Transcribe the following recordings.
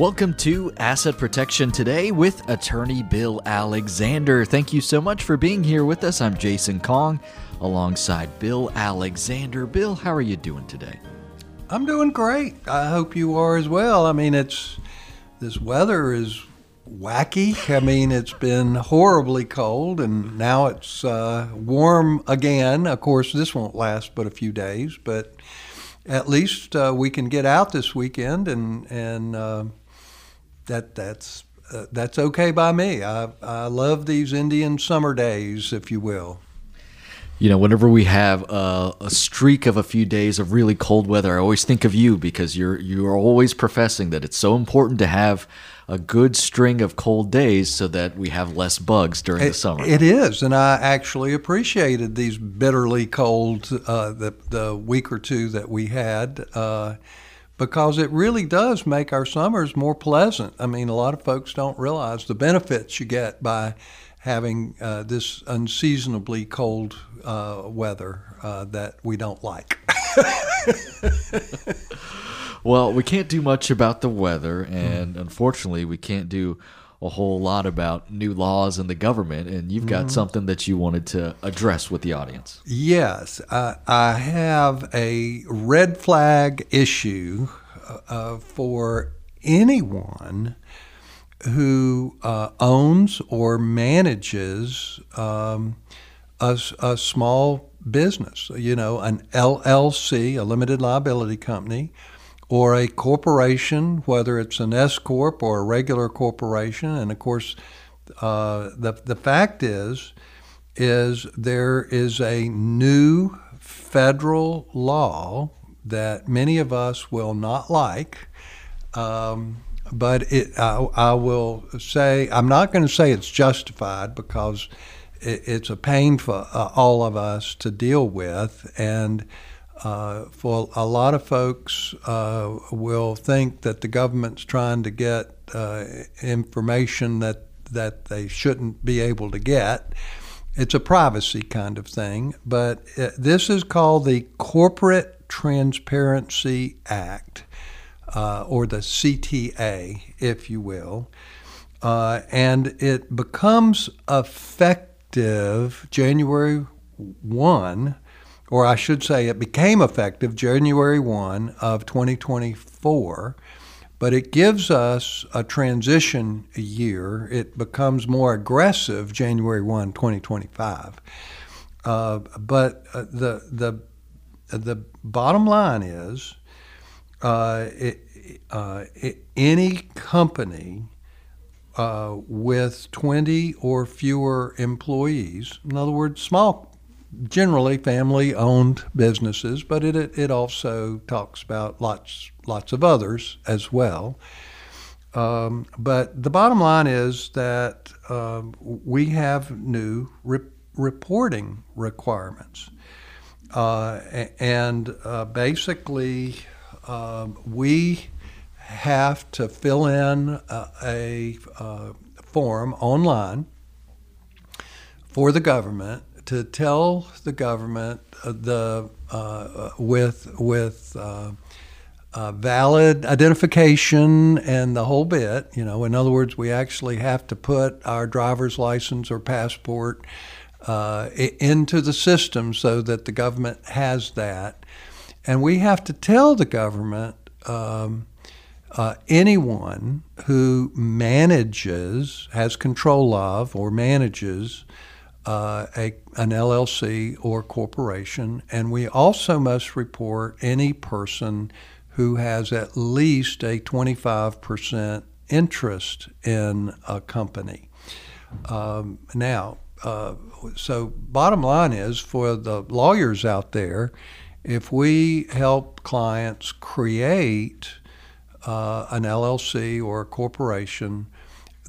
Welcome to Asset Protection Today with attorney Bill Alexander. Thank you so much for being here with us. I'm Jason Kong alongside Bill Alexander. Bill, how are you doing today? I'm doing great. I hope you are as well. I mean, it's this weather is wacky. I mean, it's been horribly cold, and now it's uh, warm again. Of course, this won't last but a few days, but at least uh, we can get out this weekend, and and uh, that that's uh, that's okay by me. I I love these Indian summer days, if you will you know, whenever we have a, a, streak of a few days of really cold weather, I always think of you because you're you are always professing that it's so important to have a good string of cold days so that we have less bugs during it, the summer. It is, and I actually appreciated these bitterly cold uh, the the week or two that we had. Uh, because it really does make our summers more pleasant. I mean, a lot of folks don't realize the benefits you get by having uh, this unseasonably cold uh, weather uh, that we don't like. well, we can't do much about the weather, and unfortunately, we can't do a whole lot about new laws in the government. And you've got mm. something that you wanted to address with the audience. Yes, I have a red flag issue uh, for anyone who uh, owns or manages um, a, a, small business, you know, an LLC, a limited liability company, or a corporation, whether it's an S corp or a regular corporation. And of course, uh, the the fact is, is there is a new federal law that many of us will not like. Um, but it, I, I, will say I'm not going to say it's justified because it, it's a pain for uh, all of us to deal with, and uh, for a lot of folks uh, will think that the government's trying to get uh, information that that they shouldn't be able to get. It's a privacy kind of thing, but uh, this is called the Corporate Transparency Act uh, or the CTA, if you will. Uh, and it becomes effective January 1, or I should say it became effective January 1 of 2024, but it gives us a transition year. It becomes more aggressive January 1, 2025. Uh, but uh, the, the, the bottom line is uh, it, uh, it, any company uh, with 20 or fewer employees, in other words, small, generally family owned businesses, but it, it also talks about lots, lots of others as well. Um, but the bottom line is that um, we have new re- reporting requirements. Uh, and uh, basically, um, we have to fill in a, a, a form online for the government to tell the government uh, the uh, with with uh, uh, valid identification and the whole bit. You know, in other words, we actually have to put our driver's license or passport uh, into the system so that the government has that. And we have to tell the government um, uh, anyone who manages, has control of, or manages uh, a, an LLC or corporation. And we also must report any person who has at least a 25% interest in a company. Um, now, uh, so bottom line is for the lawyers out there, if we help clients create uh, an LLC or a corporation,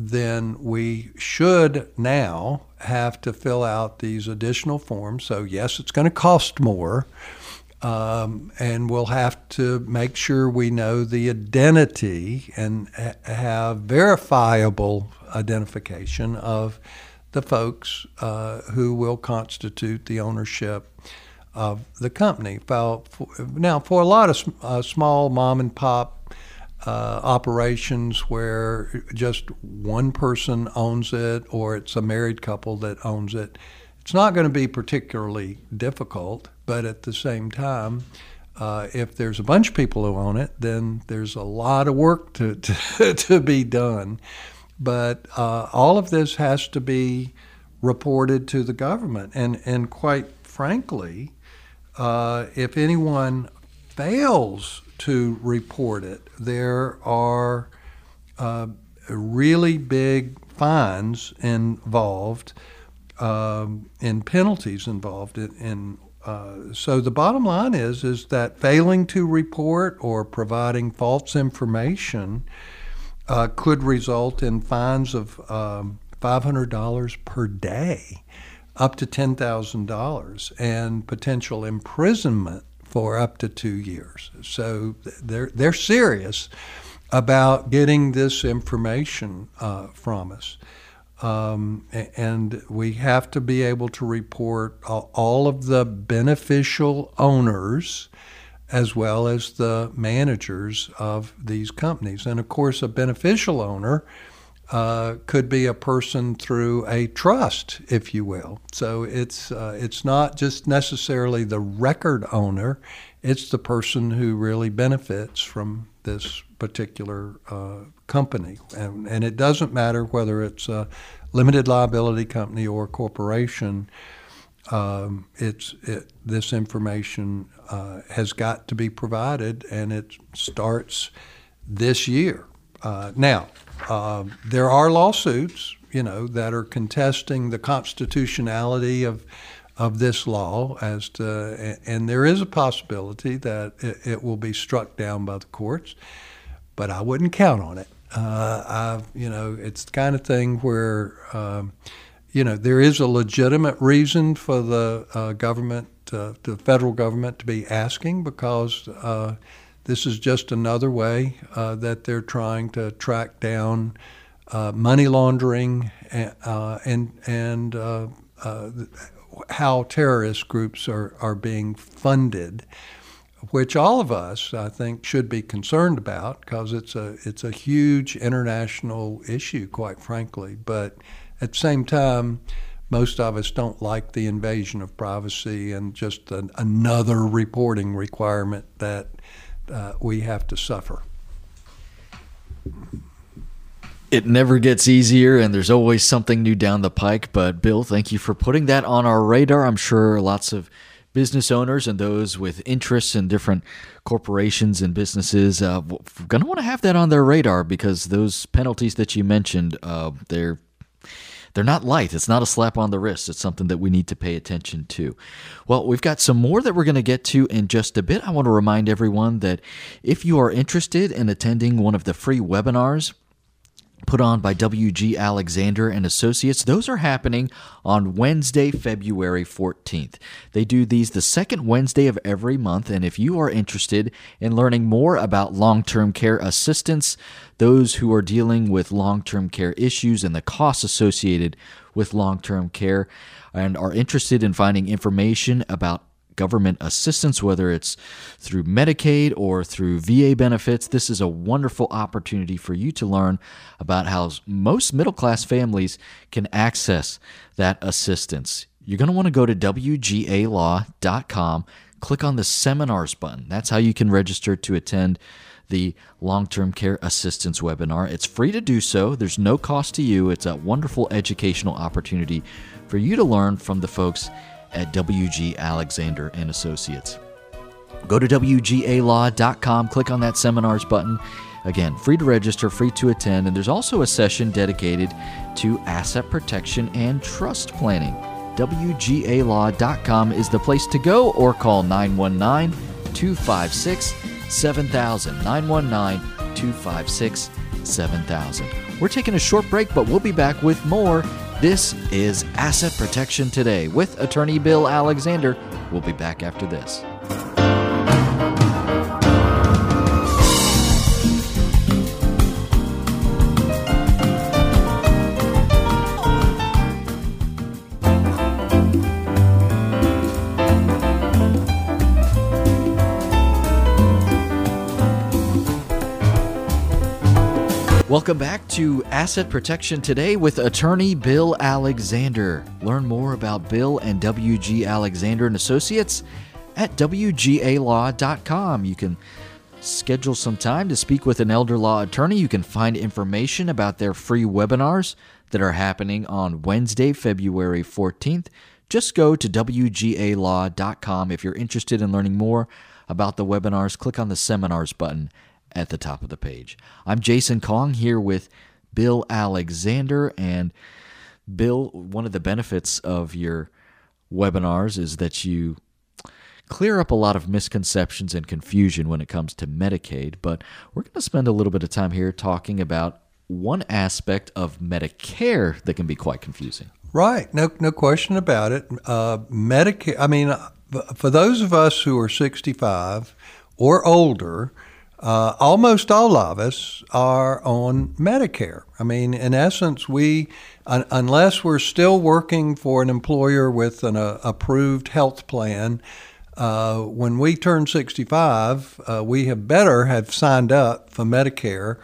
then we should now have to fill out these additional forms. So, yes, it's going to cost more. Um, and we'll have to make sure we know the identity and ha- have verifiable identification of the folks uh, who will constitute the ownership of the company. Now, for a lot of uh, small mom and pop uh, operations where just one person owns it or it's a married couple that owns it. It's not going to be particularly difficult, but at the same time, uh, if there's a bunch of people who own it, then there's a lot of work to, to, to be done. But uh, all of this has to be reported to the government. And, and quite frankly, uh, if anyone fails to report it, there are uh, really big fines involved um, and penalties involved in, in uh, so the bottom line is is that failing to report or providing false information uh, could result in fines of um, $500 per day, up to $10,000, and potential imprisonment for up to two years. So they're they're serious about getting this information uh, from us. Um, and we have to be able to report all of the beneficial owners as well as the managers of these companies. And of course, a beneficial owner uh, could be a person through a trust, if you will. So it's uh, it's not just necessarily the record owner; it's the person who really benefits from this particular uh, company. And, and it doesn't matter whether it's a limited liability company or a corporation. Um, it's it, this information uh, has got to be provided, and it starts this year. Uh, now, uh, there are lawsuits, you know, that are contesting the constitutionality of of this law as to, and there is a possibility that it, it will be struck down by the courts, but I wouldn't count on it. Uh, I, you know, it's the kind of thing where, um, you know, there is a legitimate reason for the uh, government, uh, the federal government, to be asking because uh, this is just another way uh, that they're trying to track down uh, money laundering and and, and how terrorist groups are, are being funded, which all of us, I think, should be concerned about because it's a, it's a huge international issue, quite frankly. But at the same time, most of us don't like the invasion of privacy and just an, another reporting requirement that uh, we have to suffer it never gets easier and there's always something new down the pike. But Bill, thank you for putting that on our radar. I'm sure lots of business owners and those with interests in different corporations and businesses uh, going to want to have that on their radar because those penalties that you mentioned, uh, they're they're not light. It's not a slap on the wrist. It's something that we need to pay attention to. Well, we've got some more that we're going to get to in just a bit. I want to remind everyone that if you are interested in attending one of the free webinars put on by WG Alexander and Associates. Those are happening on Wednesday, February 14th. They do these the second Wednesday of every month, and if you are interested in learning more about long-term care assistance, those who are dealing with long-term care issues and the costs associated with long-term care and are interested in finding information about government assistance, whether it's through Medicaid or through VA benefits. This is a wonderful opportunity for you to learn about how most middle class families can access that assistance. You're going to want to go to WGALaw.com, click on the seminars button. That's how you can register to attend the long term care assistance webinar. It's free to do so, there's no cost to you. It's a wonderful educational opportunity for you to learn from the folks at WG Alexander and Associates. Go to WGALaw.com, click on that seminars button. Again, free to register, free to attend, and there's also a session dedicated to asset protection and trust planning. WGALaw.com is the place to go, or call 919 256 7000. 919 256 7000. We're taking a short break, but we'll be back with more this is Asset Protection Today with attorney Bill Alexander. We'll be back after this. Welcome back to Asset Protection Today with attorney Bill Alexander. Learn more about Bill and WG Alexander and Associates at wgalaw.com. You can schedule some time to speak with an elder law attorney. You can find information about their free webinars that are happening on Wednesday, February 14th. Just go to wgalaw.com if you're interested in learning more about the webinars. Click on the seminars button at the top of the page. I'm Jason Kong here with Bill Alexander. And Bill, one of the benefits of your webinars is that you clear up a lot of misconceptions and confusion when it comes to Medicaid. But we're going to spend a little bit of time here talking about one aspect of Medicare that can be quite confusing. Right, no, no question about it. Uh, Medicare. I mean, for those of us who are 65 or older, uh, almost all of us are on Medicare. I mean, in essence, we, un- unless we're still working for an employer with an uh, approved health plan, uh, when we turn 65, uh, we have better have signed up for Medicare.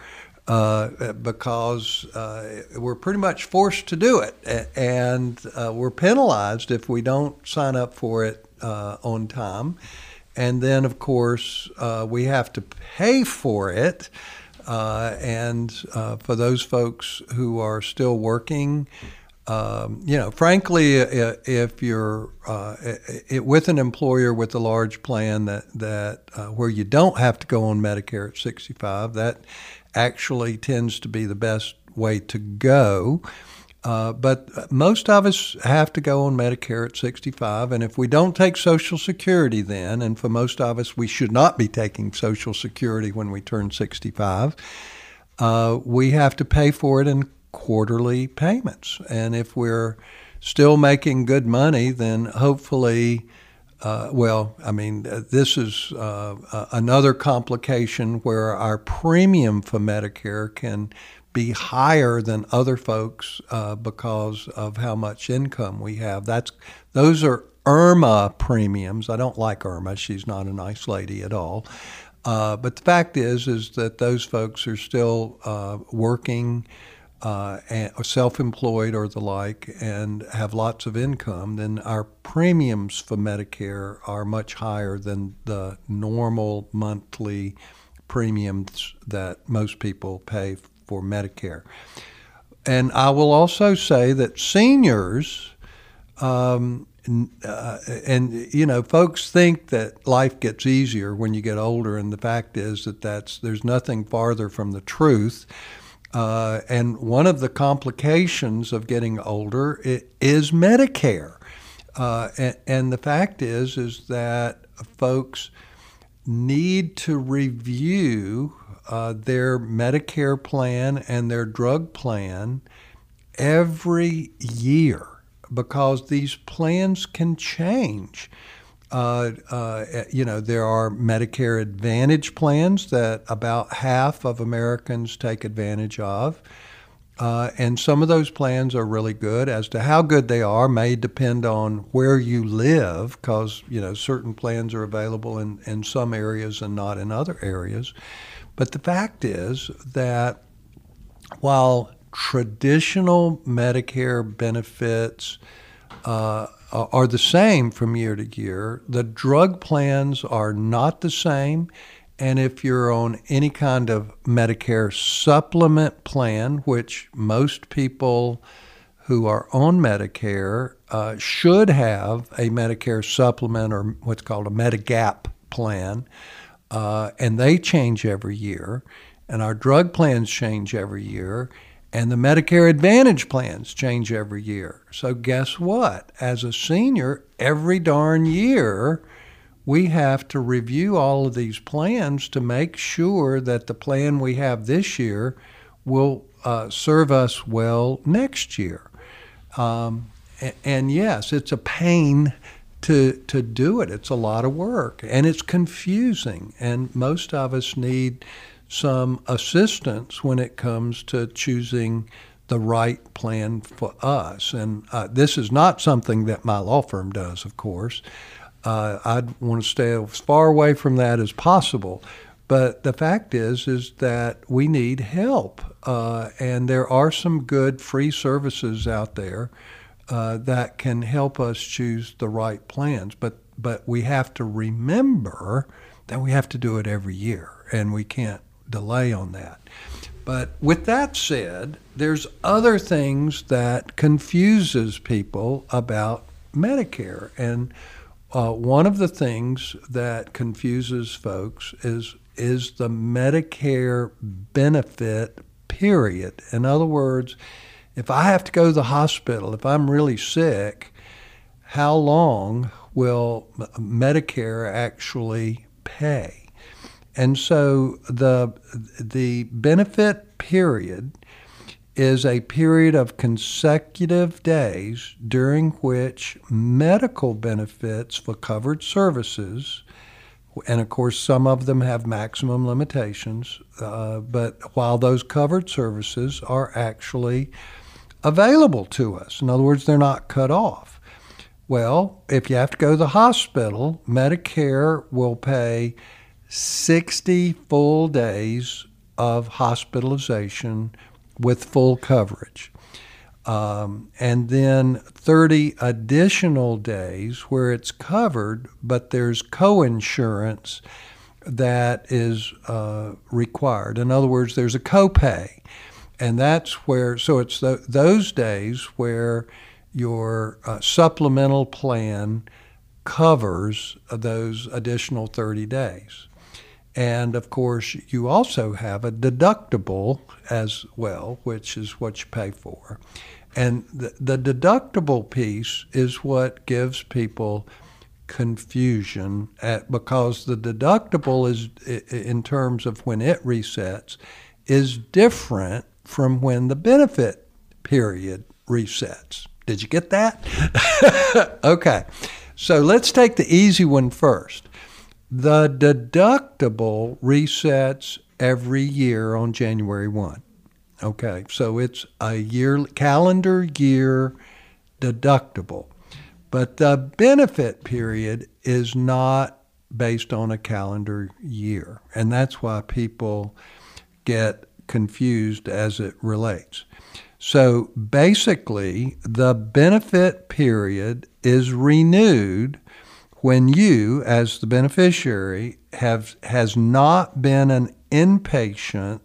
Uh, because uh, we're pretty much forced to do it, and we're penalized if we don't sign up for it on time and then of course uh, we have to pay for it. Uh, and uh, for those folks who are still working, um, you know, frankly, if you're uh, it, with an employer with a large plan that that uh, where you don't have to go on Medicare at 65, that actually tends to be the best way to go. Uh, but most of us have to go on Medicare at 65. And if we don't take Social Security then, and for most of us, we should not be taking Social Security when we turn 65, uh, we have to pay for it in quarterly payments. And if we're still making good money, then hopefully, uh, well, I mean, this is uh, another complication where our premium for Medicare can be higher than other folks uh, because of how much income we have. That's those are IRMAA premiums. I don't like Irma; she's not a nice lady at all. Uh, but the fact is, is that those folks are still uh, working, uh, self-employed or the like, and have lots of income. Then our premiums for Medicare are much higher than the normal monthly premiums that most people pay for Medicare. And I will also say that seniors, um, uh, and you know, folks think that life gets easier when you get older, and the fact is that that's there's nothing farther from the truth. Uh, and one of the complications of getting older is Medicare. Uh, and, and, the fact is, is that folks need to review uh, their Medicare plan and their drug plan every year because these plans can change. Uh, uh, you know, there are Medicare Advantage plans that about half of Americans take advantage of. Uh, and some of those plans are really good. As to how good they are may depend on where you live, because you know certain plans are available in, in some areas and not in other areas. But the fact is that while traditional Medicare benefits uh, are the same from year to year, the drug plans are not the same. And if you're on any kind of Medicare supplement plan, which most people who are on Medicare uh, should have a Medicare supplement or what's called a Medigap plan, uh, and they change every year, and our drug plans change every year, and the Medicare Advantage plans change every year. So, guess what? As a senior, every darn year, we have to review all of these plans to make sure that the plan we have this year will uh, serve us well next year. Um, and, and yes, it's a pain to to do it. It's a lot of work and it's confusing. And most of us need some assistance when it comes to choosing the right plan for us. And uh, this is not something that my law firm does, of course. Uh, I'd want to stay as far away from that as possible. But the fact is, is that we need help, uh, and there are some good free services out there uh, that can help us choose the right plans. But but we have to remember that we have to do it every year, and we can't delay on that. But with that said, there's other things that confuses people about Medicare, and uh, one of the things that confuses folks is is the Medicare benefit period. In other words, if I have to go to the hospital, if I'm really sick, how long will Medicare actually pay? And so the the benefit period is a period of consecutive days during which medical benefits for covered services, and of course some of them have maximum limitations, uh, but while those covered services are actually available to us, in other words, they're not cut off. Well, if you have to go to the hospital, Medicare will pay 60 full days of hospitalization with full coverage. Um, and then 30 additional days where it's covered, but there's coinsurance that is uh, required. In other words, there's a copay. And that's where, so it's the, those days where your uh, supplemental plan covers those additional 30 days. And of course, you also have a deductible as well, which is what you pay for. And the, the deductible piece is what gives people confusion at, because the deductible is, in terms of when it resets, is different from when the benefit period resets. Did you get that? okay. So let's take the easy one first. The deductible resets every year on January 1. Okay, so it's a year calendar year deductible. But the benefit period is not based on a calendar year. And that's why people get confused as it relates. So basically, the benefit period is renewed when you, as the beneficiary, have has not been an inpatient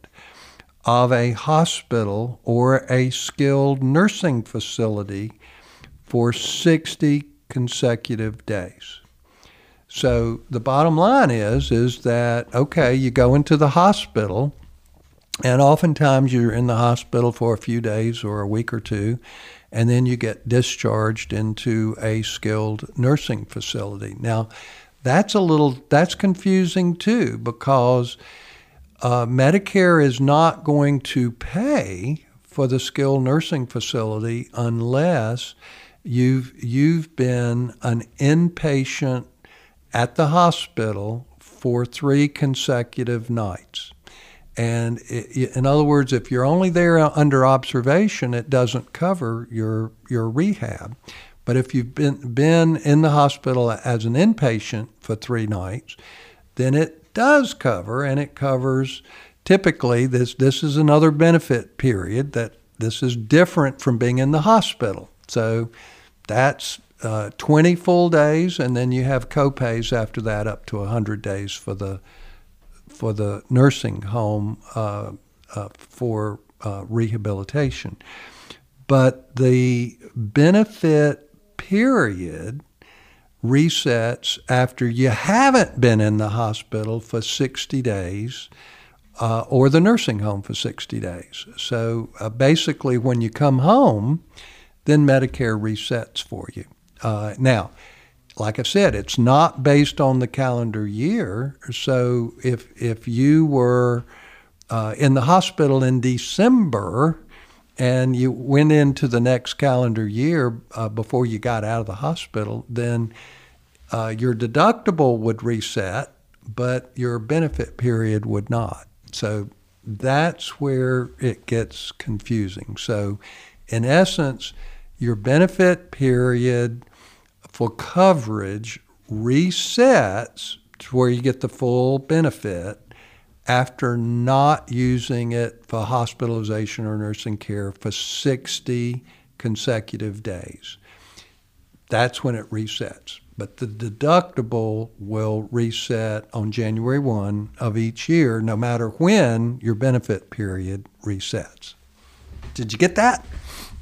of a hospital or a skilled nursing facility for 60 consecutive days. So the bottom line is is that okay, you go into the hospital and oftentimes you're in the hospital for a few days or a week or two and then you get discharged into a skilled nursing facility. Now, that's a little that's confusing too because uh, Medicare is not going to pay for the skilled nursing facility unless you've you've been an inpatient at the hospital for three consecutive nights. And in other words, if you're only there under observation, it doesn't cover your your rehab. But if you've been been in the hospital as an inpatient for three nights, then it does cover, and it covers typically this. This is another benefit period that this is different from being in the hospital. So that's uh, 20 full days, and then you have copays after that up to 100 days for the for the nursing home uh, uh, for uh, rehabilitation. But the benefit period resets after you haven't been in the hospital for 60 days uh, or the nursing home for 60 days. So uh, basically, when you come home, then Medicare resets for you. Uh, now, like I said, it's not based on the calendar year. So if if you were uh, in the hospital in December and you went into the next calendar year uh, before you got out of the hospital, then uh, your deductible would reset, but your benefit period would not. So that's where it gets confusing. So, in essence, your benefit period for coverage resets to where you get the full benefit after not using it for hospitalization or nursing care for 60 consecutive days. That's when it resets. But the deductible will reset on January 1 of each year, no matter when your benefit period resets. Did you get that?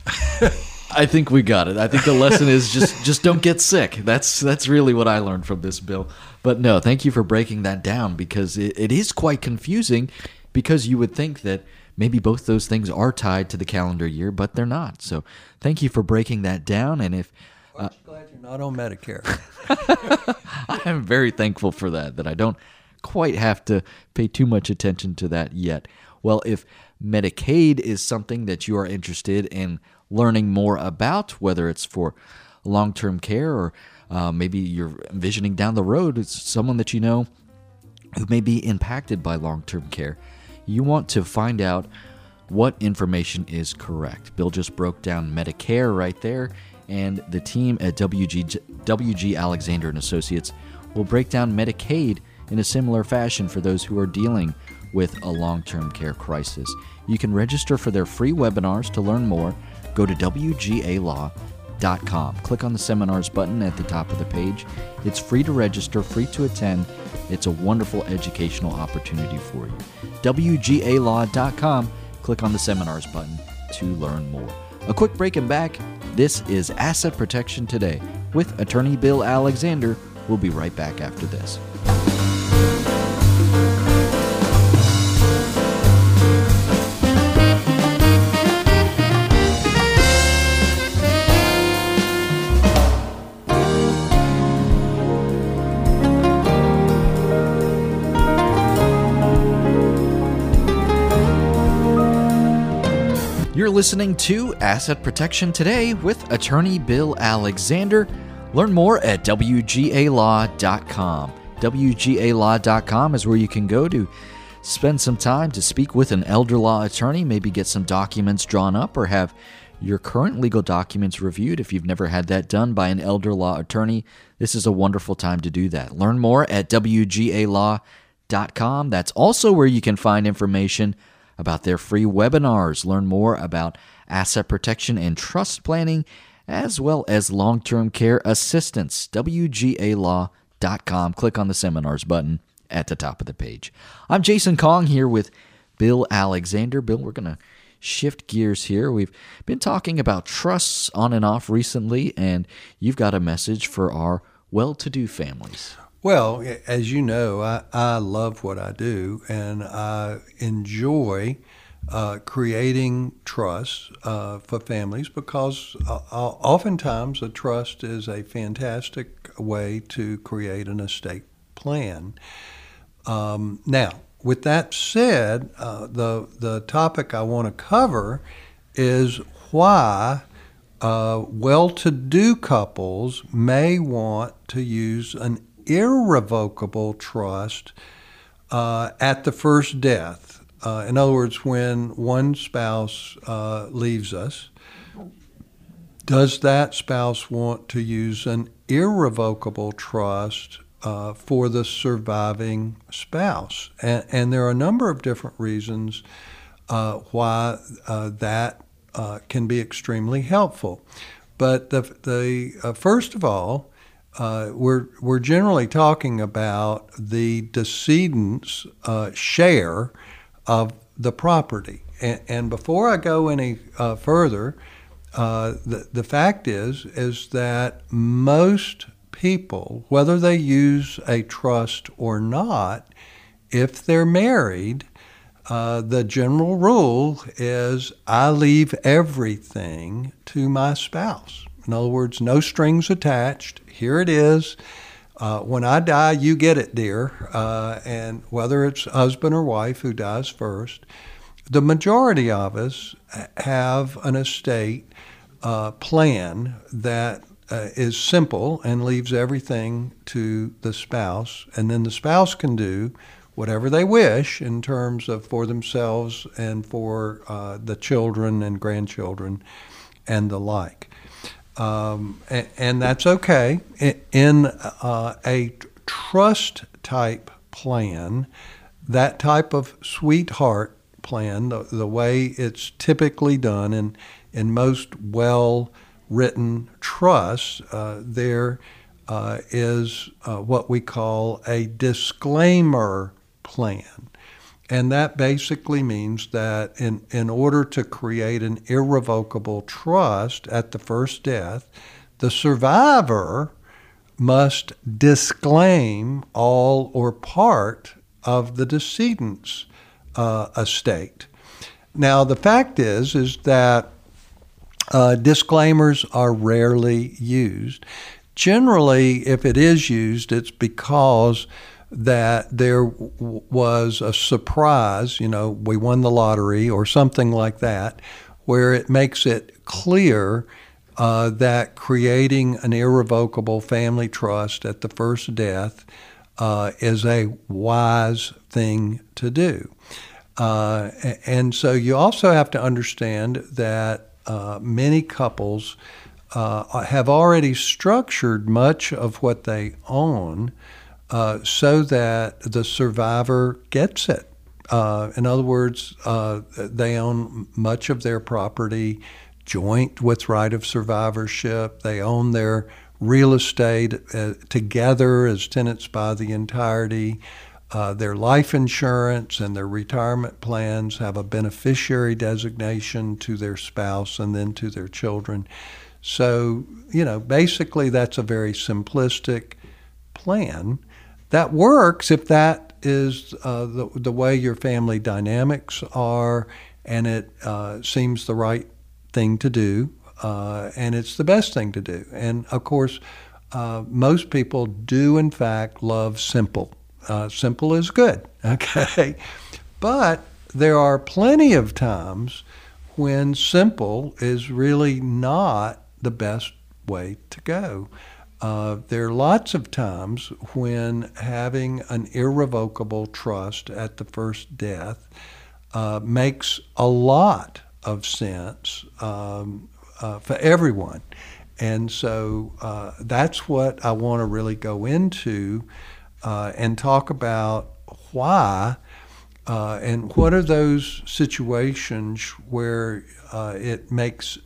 I think we got it. I think the lesson is just just don't get sick. That's that's really what I learned from this bill. But no, thank you for breaking that down because it, it is quite confusing because you would think that maybe both those things are tied to the calendar year, but they're not. So thank you for breaking that down. And if uh, Aren't you glad you're not on Medicare? I am very thankful for that, that I don't quite have to pay too much attention to that yet. Well, if Medicaid is something that you are interested in learning more about, whether it's for long term care or uh, maybe you're envisioning down the road, it's someone that you know who may be impacted by long term care, you want to find out what information is correct. Bill just broke down Medicare right there, and the team at WG, WG Alexander and Associates will break down Medicaid in a similar fashion for those who are dealing with a long term care crisis. You can register for their free webinars to learn more go to WGALaw.com. Click on the seminars button at the top of the page. It's free to register, free to attend. It's a wonderful educational opportunity for you. WGALaw.com. Click on the seminars button to learn more. A quick break and back. This is Asset Protection Today with attorney Bill Alexander. We'll be right back after this. Listening to Asset Protection Today with attorney Bill Alexander. Learn more at WGALaw.com. WGALaw.com is where you can go to spend some time to speak with an elder law attorney, maybe get some documents drawn up or have your current legal documents reviewed. If you've never had that done by an elder law attorney, this is a wonderful time to do that. Learn more at WGALaw.com. That's also where you can find information about their free webinars, learn more about asset protection and trust planning, as well as long term care assistance. WGALaw.com. Click on the seminars button at the top of the page. I'm Jason Kong here with Bill Alexander. Bill, we're going to shift gears here. We've been talking about trusts on and off recently, and you've got a message for our well to do families. Well, as you know, I, I love what I do and I enjoy uh, creating trusts uh, for families because uh, oftentimes a trust is a fantastic way to create an estate plan. Um, now, with that said, uh, the, the topic I want to cover is why uh, well to do couples may want to use an irrevocable trust uh, at the first death. Uh, in other words, when one spouse uh, leaves us, does that spouse want to use an irrevocable trust uh, for the surviving spouse? And, and, there are a number of different reasons uh, why uh, that can be extremely helpful. But the, the first of all, uh, we're we're generally talking about the decedent's uh, share of the property. And, and before I go any uh, further, uh, the the fact is is that most people, whether they use a trust or not, if they're married, uh, the general rule is I leave everything to my spouse. In other words, no strings attached here it is. Uh, when I die, you get it, dear. Uh, and whether it's husband or wife who dies first, the majority of us have an estate uh, plan that uh, is simple and leaves everything to the spouse. And then the spouse can do whatever they wish in terms of for themselves and for uh, the children and grandchildren and the like um, and, and, that's okay. In uh, a trust type plan, that type of sweetheart plan, the, the way it's typically done in, in most well written trusts, uh, there uh, is uh, what we call a disclaimer plan. And that basically means that in, in order to create an irrevocable trust at the first death, the survivor must disclaim all or part of the decedent's uh, estate. Now, the fact is, is that uh, disclaimers are rarely used. Generally, if it is used, it's because that there was a surprise, you know, we won the lottery or something like that, where it makes it clear uh, that creating an irrevocable family trust at the first death uh, is a wise thing to do. Uh, and so you also have to understand that uh, many couples uh, have already structured much of what they own uh, so that the survivor gets it. Uh, in other words, uh, they own much of their property joint with right of survivorship. They own their real estate uh, together as tenants by the entirety. Uh, their life insurance and their retirement plans have a beneficiary designation to their spouse and then to their children. So, you know, basically that's a very simplistic plan that works if that is uh, the, the way your family dynamics are and it uh, seems the right thing to do uh, and it's the best thing to do. And of course, uh, most people do, in fact, love simple. Uh, simple is good, okay? But there are plenty of times when simple is really not the best way to go. Uh, there are lots of times when having an irrevocable trust at the first death uh, makes a lot of sense um, uh, for everyone. And so uh, that's what I want to really go into uh, and talk about why and what are those situations where it makes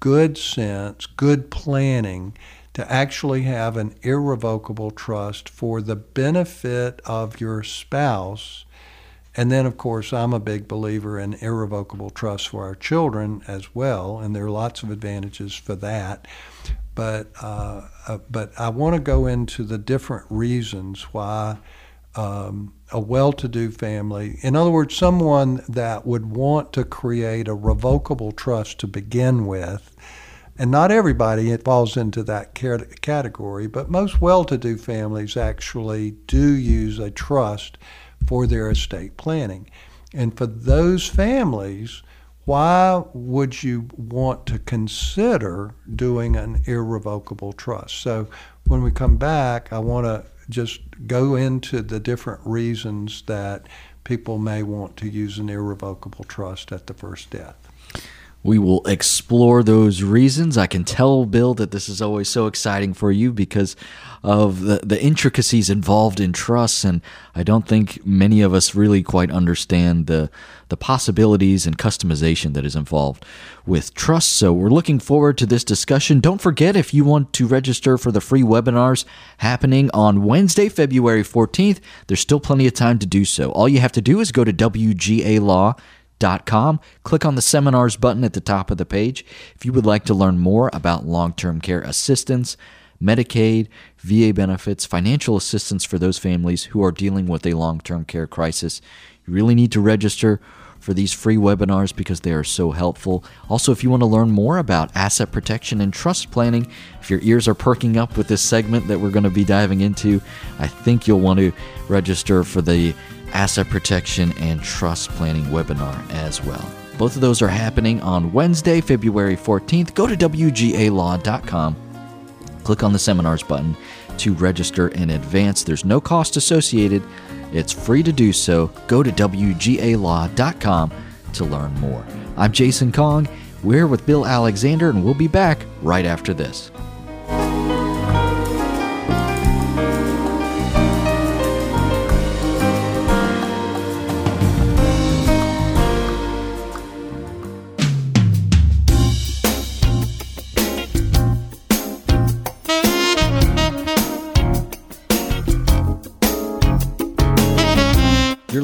good sense, good planning to actually have an irrevocable trust for the benefit of your spouse and then, of course, I'm a big believer in irrevocable trust for our children as well, and there are lots of advantages for that. But uh, uh, but I want to go into the different reasons why um, a well-to-do family, in other words, someone that would want to create a revocable trust to begin with, and not everybody falls into that category, but most well-to-do families actually do use a trust for their estate planning. And for those families, why would you want to consider doing an irrevocable trust? So when we come back, I want to just go into the different reasons that people may want to use an irrevocable trust at the first death. We will explore those reasons. I can tell, Bill, that this is always so exciting for you because of the, the intricacies involved in trusts. And I don't think many of us really quite understand the, the possibilities and customization that is involved with trusts. So we're looking forward to this discussion. Don't forget if you want to register for the free webinars happening on Wednesday, February 14th, there's still plenty of time to do so. All you have to do is go to WGA Law Com. Click on the seminars button at the top of the page if you would like to learn more about long term care assistance, Medicaid, VA benefits, financial assistance for those families who are dealing with a long term care crisis. You really need to register for these free webinars because they are so helpful. Also, if you want to learn more about asset protection and trust planning, if your ears are perking up with this segment that we're going to be diving into, I think you'll want to register for the asset protection and trust planning webinar as well. Both of those are happening on Wednesday, February 14th. Go to WGALaw.com, click on the seminars button to register in advance. There's no cost associated, it's free to do so. Go to WGALaw.com to learn more. I'm Jason Kong. We're with Bill Alexander, and we'll be back right after this.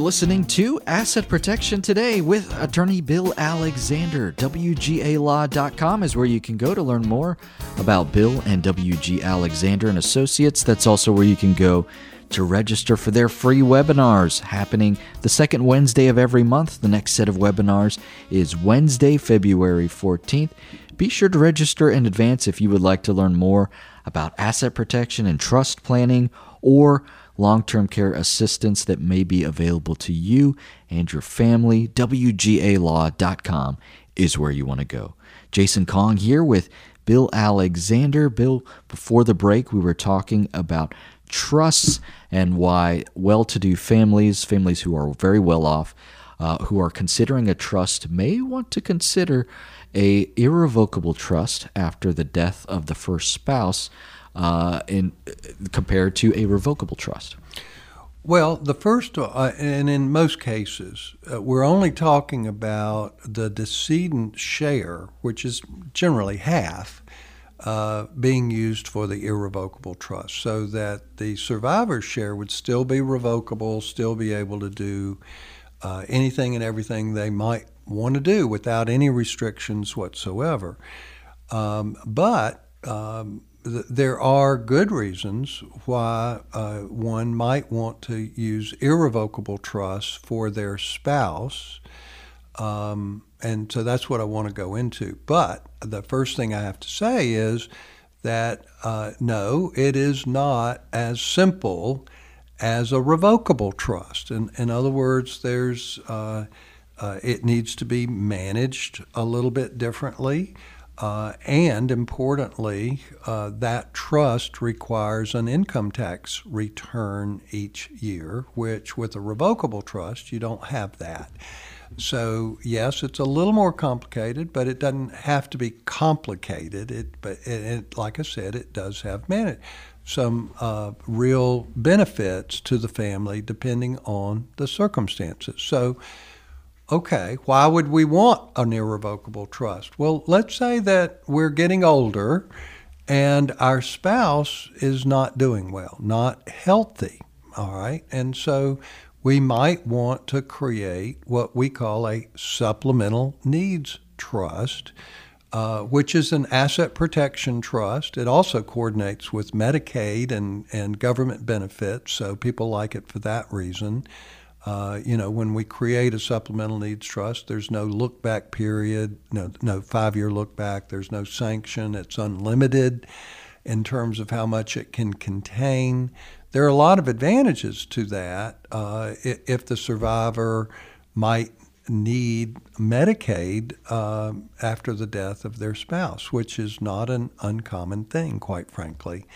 Listening to Asset Protection Today with attorney Bill Alexander. WGALaw.com is where you can go to learn more about Bill and WG Alexander and Associates. That's also where you can go to register for their free webinars happening the second Wednesday of every month. The next set of webinars is Wednesday, February 14th. Be sure to register in advance if you would like to learn more about asset protection and trust planning or long term care assistance that may be available to you and your family. WGALaw.com is where you want to go. Jason Kong here with Bill Alexander. Bill, before the break, we were talking about trusts and why well to do families, families who are very well off, uh, who are considering a trust, may want to consider a irrevocable trust after the death of the first spouse uh, in compared to a revocable trust? Well, the first, uh, and in most cases, uh, we're only talking about the decedent share, which is generally half, uh, being used for the irrevocable trust, so that the survivor's share would still be revocable, still be able to do uh, anything and everything they might want to do without any restrictions whatsoever. Um, but um, there are good reasons why uh, one might want to use irrevocable trust for their spouse. Um, and so that's what I want to go into. But the first thing I have to say is that uh, no, it is not as simple as a revocable trust. In, in other words, there's uh, uh it needs to be managed a little bit differently. Uh, and importantly, uh, that trust requires an income tax return each year, which with a revocable trust, you don't have that. So, yes, it's a little more complicated, but it doesn't have to be complicated. It, but it, it, like I said, it does have man- some uh, real benefits to the family depending on the circumstances. So, okay, why would we want an irrevocable trust? Well, let's say that we're getting older and our spouse is not doing well, not healthy, all right? And so we might want to create what we call a supplemental needs trust. Uh, which is an asset protection trust. It also coordinates with Medicaid and, and government benefits, so people like it for that reason. Uh, you know, when we create a supplemental needs trust, there's no look back period, no, no five year look back, there's no sanction, it's unlimited in terms of how much it can contain. There are a lot of advantages to that uh, if the survivor might need Medicaid uh, after the death of their spouse, which is not an uncommon thing, quite frankly.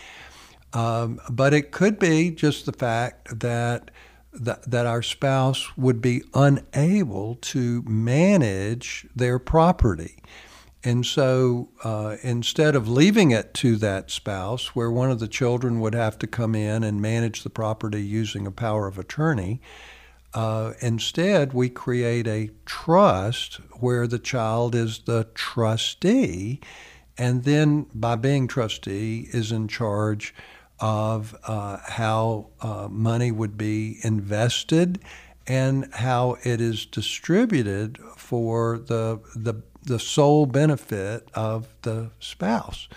Um, but it could be just the fact that that, that our spouse would be unable to manage their property. And so uh, instead of leaving it to that spouse, where one of the children would have to come in and manage the property using a power of attorney, uh, instead we create a trust where the child is the trustee, and then by being trustee is in charge of uh, how uh, money would be invested and how it is distributed for the, the, the sole benefit of the spouse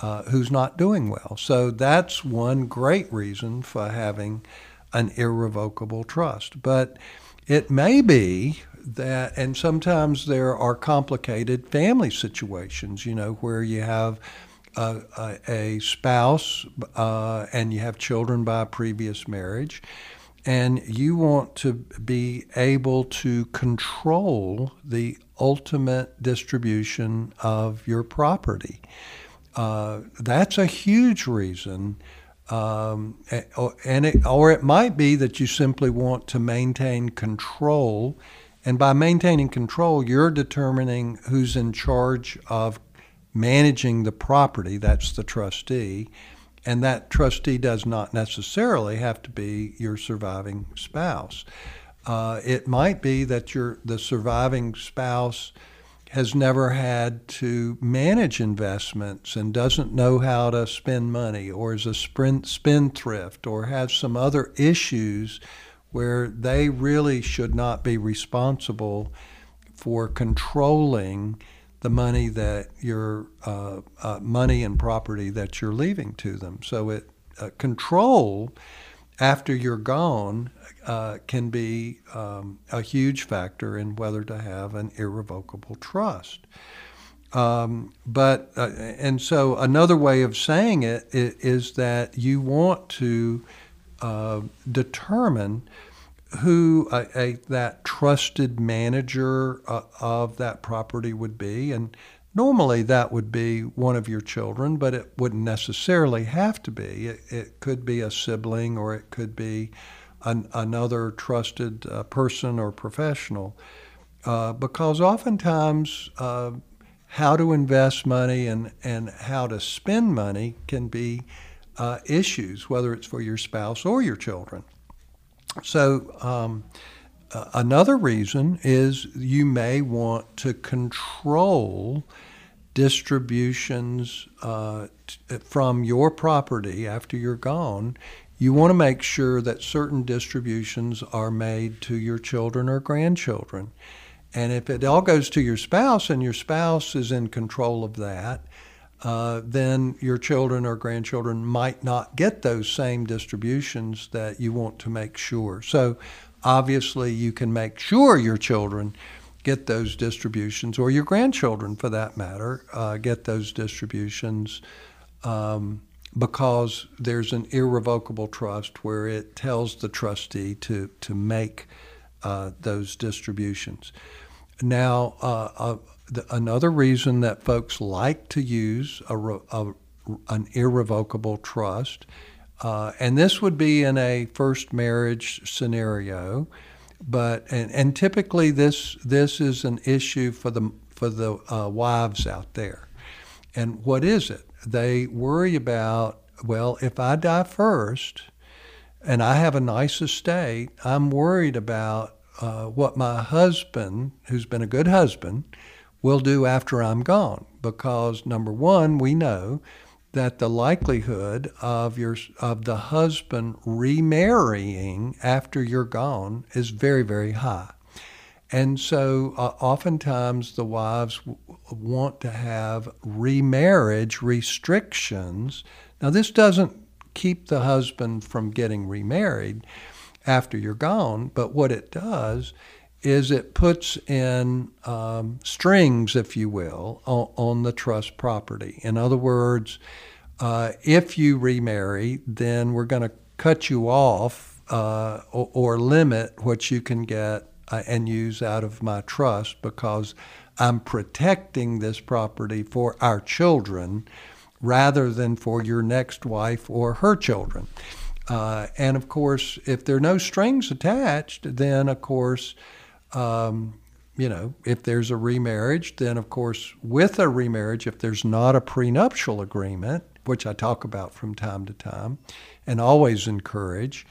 uh, who's not doing well. So that's one great reason for having an irrevocable trust. But it may be that, and sometimes there are complicated family situations, you know, where you have a, a spouse uh, and you have children by a previous marriage, and you want to be able to control the ultimate distribution of your property. Uh, that's a huge reason. Um, and it, or it might be that you simply want to maintain control, and by maintaining control, you're determining who's in charge of managing the property, that's the trustee, and that trustee does not necessarily have to be your surviving spouse. Uh, it might be that your the surviving spouse has never had to manage investments and doesn't know how to spend money, or is a spendthrift, or has some other issues where they really should not be responsible for controlling the money that your uh, uh, money and property that you're leaving to them. So it uh, control after you're gone uh, can be um, a huge factor in whether to have an irrevocable trust. Um, but uh, and so another way of saying it is, that you want to uh, determine who a, a, that trusted manager uh, of that property would be, and normally that would be one of your children, but it wouldn't necessarily have to be. It, it could be a sibling, or it could be an, another trusted uh, person or professional, uh, because oftentimes uh, how to invest money and, and how to spend money can be uh, issues, whether it's for your spouse or your children. So, um, another reason is you may want to control distributions uh, t- from your property after you're gone. You want to make sure that certain distributions are made to your children or grandchildren. And if it all goes to your spouse and your spouse is in control of that, uh, then your children or grandchildren might not get those same distributions that you want to make sure. So, obviously, you can make sure your children get those distributions, or your grandchildren for that matter, uh, get those distributions um, because there's an irrevocable trust where it tells the trustee to, to make uh, those distributions. Now, uh, uh, the, another reason that folks like to use a, a, an irrevocable trust, uh, and this would be in a first marriage scenario, but and, and typically this this is an issue for the for the uh, wives out there. And what is it? They worry about well, if I die first, and I have a nice estate, I'm worried about uh, what my husband, who's been a good husband, will do after I'm gone. Because number one, we know that the likelihood of your of the husband remarrying after you're gone is very very high. And so, uh, oftentimes, the wives w- want to have remarriage restrictions. Now, this doesn't keep the husband from getting remarried, after you're gone. But what it does is it puts in um, strings, if you will, on, on, the trust property. In other words, uh, if you remarry, then we're going to cut you off uh, or, or, limit what you can get uh, and use out of my trust because I'm protecting this property for our children rather than for your next wife or her children. Uh, and of course, if there are no strings attached, then of course, um, you know, if there's a remarriage, then of course, with a remarriage, if there's not a prenuptial agreement, which I talk about from time to time and always encourage,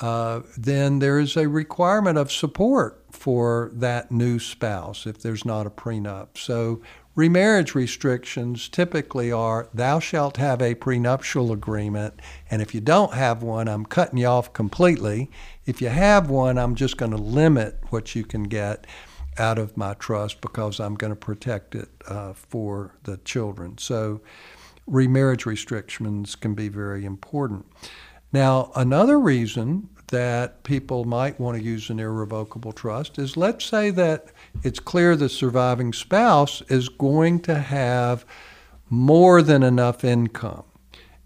uh, then there is a requirement of support for that new spouse if there's not a prenup. So Remarriage restrictions typically are thou shalt have a prenuptial agreement, and if you don't have one, I'm cutting you off completely. If you have one, I'm just going to limit what you can get out of my trust because I'm going to protect it uh, for the children. So, remarriage restrictions can be very important. Now, another reason that people might want to use an irrevocable trust is let's say that it's clear the surviving spouse is going to have more than enough income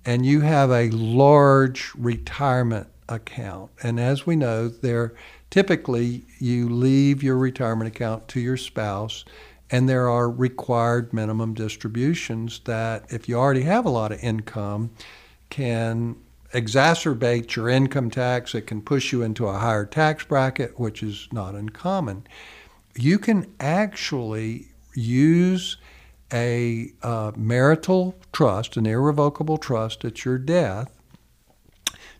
and you have a large retirement account and as we know there typically you leave your retirement account to your spouse and there are required minimum distributions that if you already have a lot of income can exacerbate your income tax. It can push you into a higher tax bracket, which is not uncommon. You can actually use a uh, marital trust, an irrevocable trust at your death,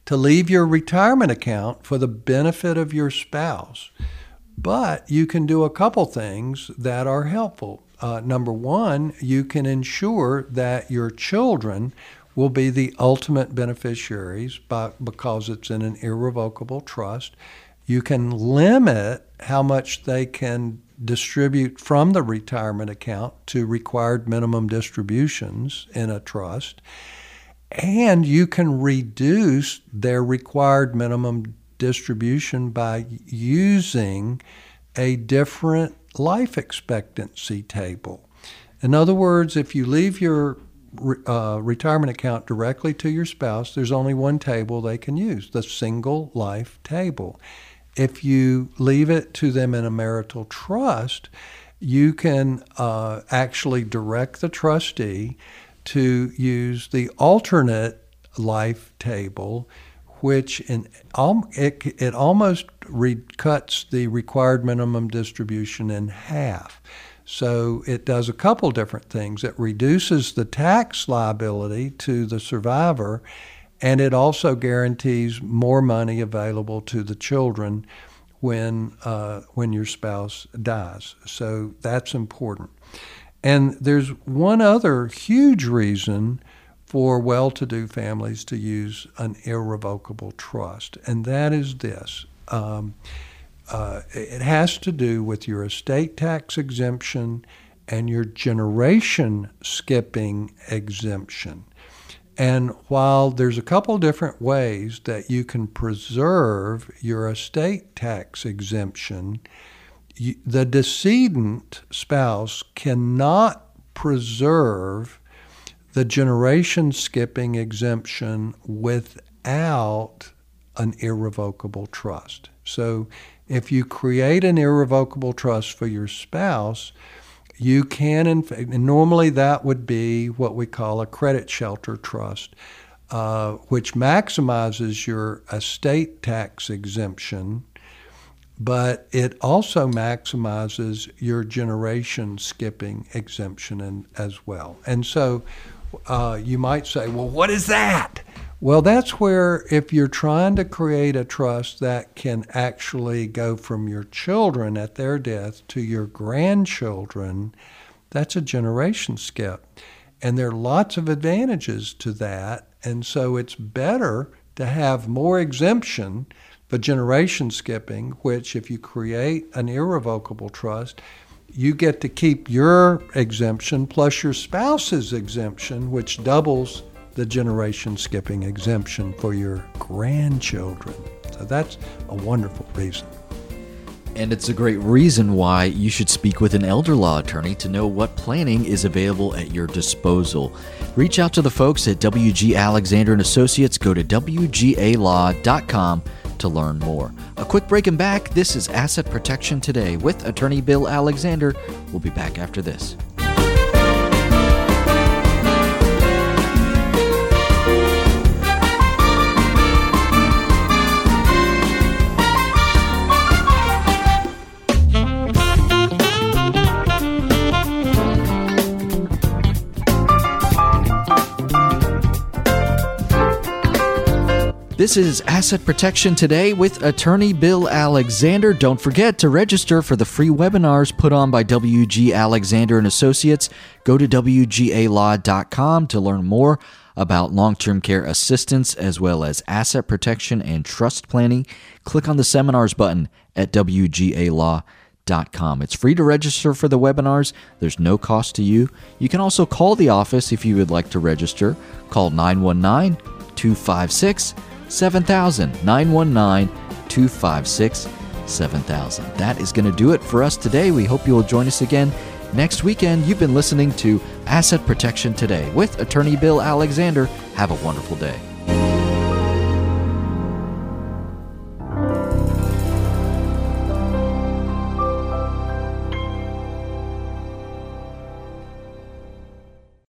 to leave your retirement account for the benefit of your spouse. But you can do a couple things that are helpful. Uh, number one, you can ensure that your children will be the ultimate beneficiaries by, because it's in an irrevocable trust. You can limit how much they can distribute from the retirement account to required minimum distributions in a trust. And you can reduce their required minimum distribution by using a different life expectancy table. In other words, if you leave your uh, retirement account directly to your spouse, there's only one table they can use the single life table. If you leave it to them in a marital trust, you can uh, actually direct the trustee to use the alternate life table, which in it, it almost cuts the required minimum distribution in half. So it does a couple different things. It reduces the tax liability to the survivor, and it also guarantees more money available to the children when uh, when your spouse dies. So that's important. And there's one other huge reason for well-to-do families to use an irrevocable trust, and that is this. Um, uh, it has to do with your estate tax exemption and your generation skipping exemption. And while there's a couple different ways that you can preserve your estate tax exemption, the decedent spouse cannot preserve the generation skipping exemption without an irrevocable trust. So if you create an irrevocable trust for your spouse, you can, and normally that would be what we call a credit shelter trust, uh, which maximizes your estate tax exemption, but it also maximizes your generation skipping exemption as well. And so uh, you might say, well, what is that? Well, that's where if you're trying to create a trust that can actually go from your children at their death to your grandchildren, that's a generation skip. And there are lots of advantages to that. And so it's better to have more exemption for generation skipping, which, if you create an irrevocable trust, you get to keep your exemption plus your spouse's exemption, which doubles the generation skipping exemption for your grandchildren. So that's a wonderful reason. And it's a great reason why you should speak with an elder law attorney to know what planning is available at your disposal. Reach out to the folks at WG Alexander and Associates. Go to wgalaw.com to learn more. A quick break and back. This is Asset Protection Today with attorney Bill Alexander. We'll be back after this. This is Asset Protection Today with attorney Bill Alexander. Don't forget to register for the free webinars put on by WG Alexander and Associates. Go to wgalaw.com to learn more about long-term care assistance as well as asset protection and trust planning. Click on the seminars button at wgalaw.com. It's free to register for the webinars. There's no cost to you. You can also call the office if you would like to register. Call 919 256 7000 919 256 7000. That is going to do it for us today. We hope you will join us again next weekend. You've been listening to Asset Protection Today with attorney Bill Alexander. Have a wonderful day.